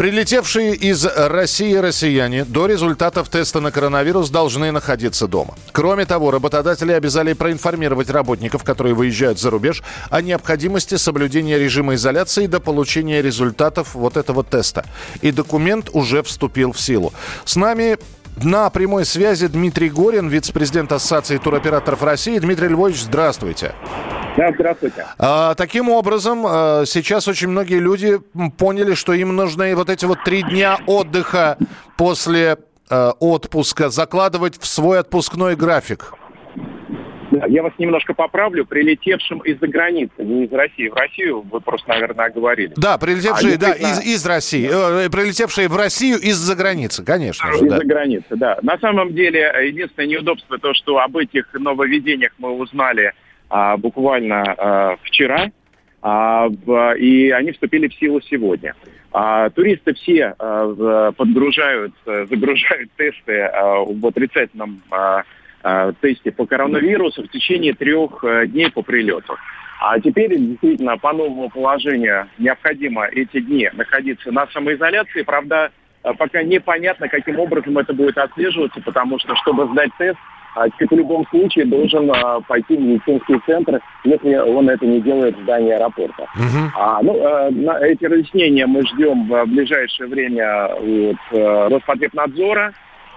Прилетевшие из России россияне до результатов теста на коронавирус должны находиться дома. Кроме того, работодатели обязали проинформировать работников, которые выезжают за рубеж, о необходимости соблюдения режима изоляции до получения результатов вот этого теста. И документ уже вступил в силу. С нами на прямой связи Дмитрий Горин, вице-президент Ассоциации туроператоров России. Дмитрий Львович, здравствуйте. Да, здравствуйте. А, таким образом, а, сейчас очень многие люди поняли, что им нужны вот эти вот три дня отдыха после а, отпуска закладывать в свой отпускной график. Да, я вас немножко поправлю. Прилетевшим из-за границы, не из России. В Россию вы просто, наверное, говорили. Да, прилетевшие, а, да, из, из России. Э, прилетевшие в Россию из-за границы, конечно. Из-за да. границы, да. На самом деле, единственное неудобство то, что об этих нововведениях мы узнали а, буквально а, вчера, а, в, и они вступили в силу сегодня. А, туристы все а, подгружают, загружают тесты а, в отрицательном а, а, тесте по коронавирусу в течение трех а, дней по прилету. А теперь действительно по новому положению необходимо эти дни находиться на самоизоляции. Правда, пока непонятно, каким образом это будет отслеживаться, потому что, чтобы сдать тест, а человек в любом случае должен а, пойти в медицинский центр, если он это не делает в здании аэропорта. Uh-huh. А, ну, а, на эти разъяснения мы ждем в ближайшее время от а, Роспотребнадзора.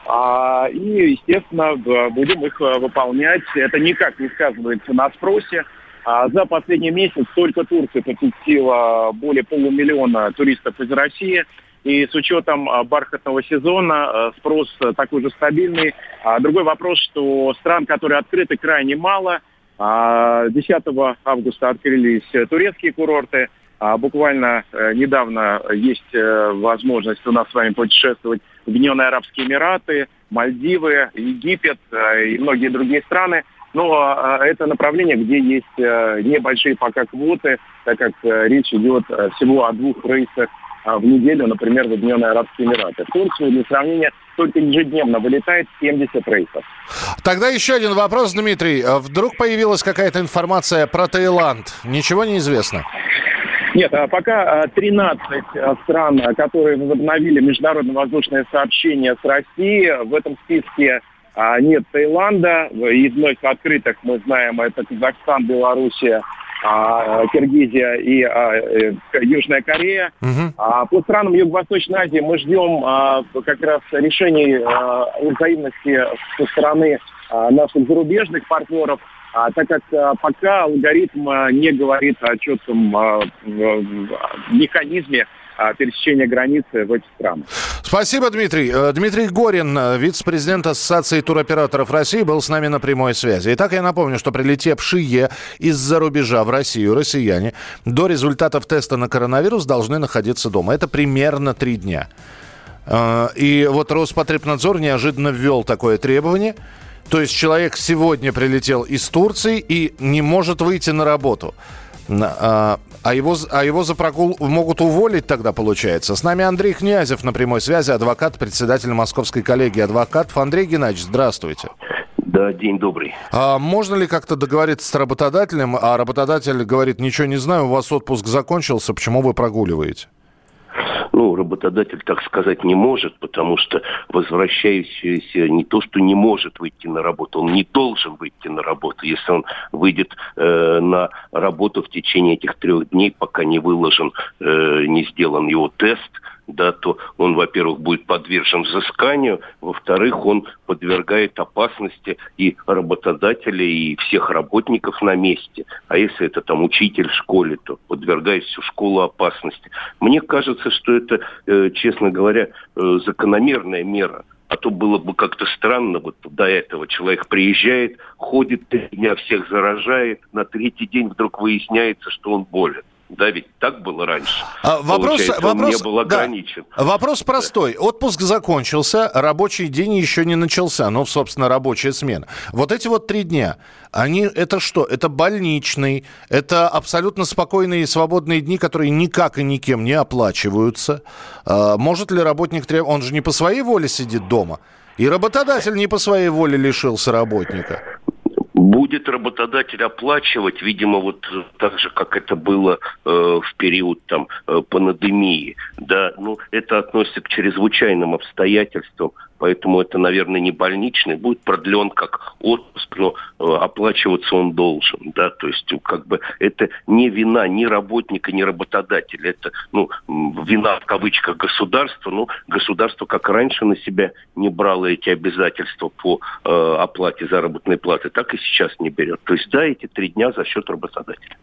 А, и, естественно, будем их выполнять. Это никак не сказывается на спросе. А за последний месяц только Турция посетила более полумиллиона туристов из России. И с учетом а, бархатного сезона а, спрос такой же стабильный. А другой вопрос, что стран, которые открыты, крайне мало. 10 августа открылись турецкие курорты. Буквально э, недавно есть э, возможность у нас с вами путешествовать в Объединенные Арабские Эмираты, Мальдивы, Египет э, и многие другие страны. Но это направление, где есть небольшие пока квоты, так как речь идет всего о двух рейсах в неделю, например, в Объединенные Арабские Эмираты. В Турцию для сравнения только ежедневно вылетает 70 рейсов. Тогда еще один вопрос, Дмитрий. А вдруг появилась какая-то информация про Таиланд? Ничего не известно? Нет, а пока 13 стран, которые возобновили международное воздушное сообщение с Россией, в этом списке нет Таиланда. Из вновь открытых мы знаем, это Казахстан, Белоруссия, а, Киргизия и а, э, Южная Корея. Угу. А, по странам Юго-Восточной Азии мы ждем а, как раз решений а, взаимности со стороны а, наших зарубежных партнеров, а, так как а, пока алгоритм а, не говорит о четком а, механизме пересечения границы в эти страны. Спасибо, Дмитрий. Э, Дмитрий Горин, э, вице-президент Ассоциации туроператоров России, был с нами на прямой связи. Итак, я напомню, что прилетевшие из-за рубежа в Россию россияне до результатов теста на коронавирус должны находиться дома. Это примерно три дня. Э, и вот Роспотребнадзор неожиданно ввел такое требование. То есть человек сегодня прилетел из Турции и не может выйти на работу. А, его, а его за прогул могут уволить тогда, получается. С нами Андрей Князев на прямой связи, адвокат, председатель Московской коллегии адвокатов. Андрей Геннадьевич, здравствуйте. Да, день добрый. А можно ли как-то договориться с работодателем, а работодатель говорит, ничего не знаю, у вас отпуск закончился, почему вы прогуливаете? Ну, работодатель так сказать не может, потому что возвращающийся не то, что не может выйти на работу, он не должен выйти на работу, если он выйдет э, на работу в течение этих трех дней, пока не выложен, э, не сделан его тест – да, то он, во-первых, будет подвержен взысканию, во-вторых, он подвергает опасности и работодателя, и всех работников на месте. А если это там учитель в школе, то подвергает всю школу опасности. Мне кажется, что это, э, честно говоря, э, закономерная мера. А то было бы как-то странно, вот до этого человек приезжает, ходит три дня, всех заражает, на третий день вдруг выясняется, что он болен. Да, ведь так было раньше. А, вопрос, вопрос, не был ограничен. Да. Вопрос простой. Отпуск закончился, рабочий день еще не начался. Ну, собственно, рабочая смена. Вот эти вот три дня, они это что? Это больничный, это абсолютно спокойные и свободные дни, которые никак и никем не оплачиваются. А, может ли работник требовать... Он же не по своей воле сидит дома. И работодатель не по своей воле лишился работника. Будет работодатель оплачивать, видимо, вот так же, как это было э, в период там э, пандемии. Да, ну, это относится к чрезвычайным обстоятельствам, поэтому это, наверное, не больничный, будет продлен как отпуск, но э, оплачиваться он должен, да, то есть как бы это не вина ни работника, ни работодателя, это, ну, вина в кавычках государства, ну, государство как раньше на себя не брало эти обязательства по э, оплате заработной платы, так и сейчас не берет. То есть, да, эти три дня за счет работодателя.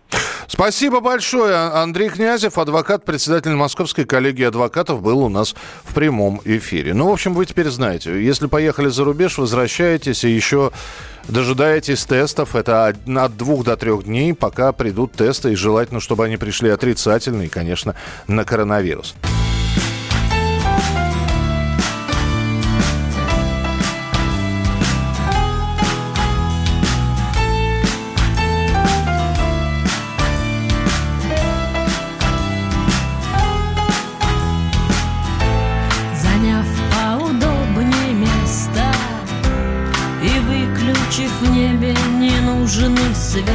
Спасибо большое. Андрей Князев, адвокат, председатель Московской коллегии адвокатов, был у нас в прямом эфире. Ну, в общем, вы теперь знаете, если поехали за рубеж, возвращаетесь и еще дожидаетесь тестов. Это от двух до трех дней, пока придут тесты. И желательно, чтобы они пришли отрицательные, конечно, на коронавирус. Свет.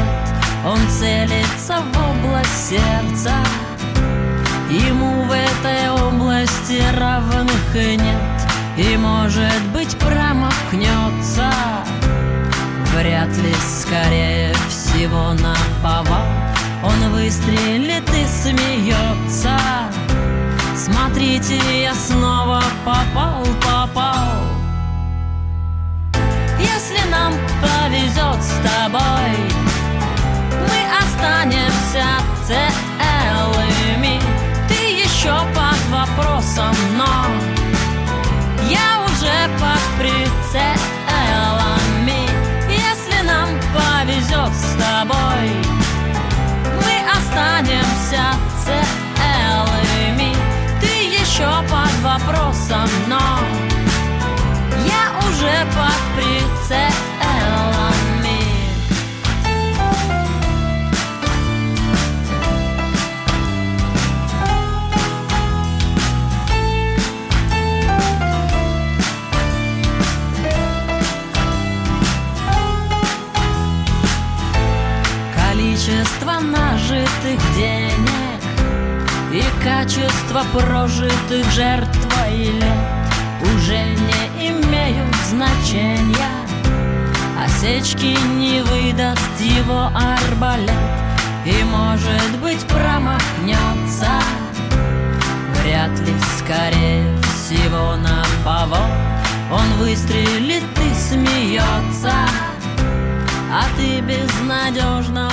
Он целится в область сердца. Ему в этой области равных нет. И, может быть, промахнется. Вряд ли, скорее всего, на повал. Он выстрелит и смеется. Смотрите, я снова попал, попал повезет с тобой. Останемся целыми. Ты еще под вопросом, но Я уже под прицелами. Если нам повезет с тобой Мы останемся целыми. Ты еще под вопросом, но количество нажитых денег И качество прожитых жертвой лет Уже не имеют значения. Осечки не выдаст его арбалет И, может быть, промахнется. Вряд ли, скорее всего, на повод Он выстрелит и смеется. А ты безнадежно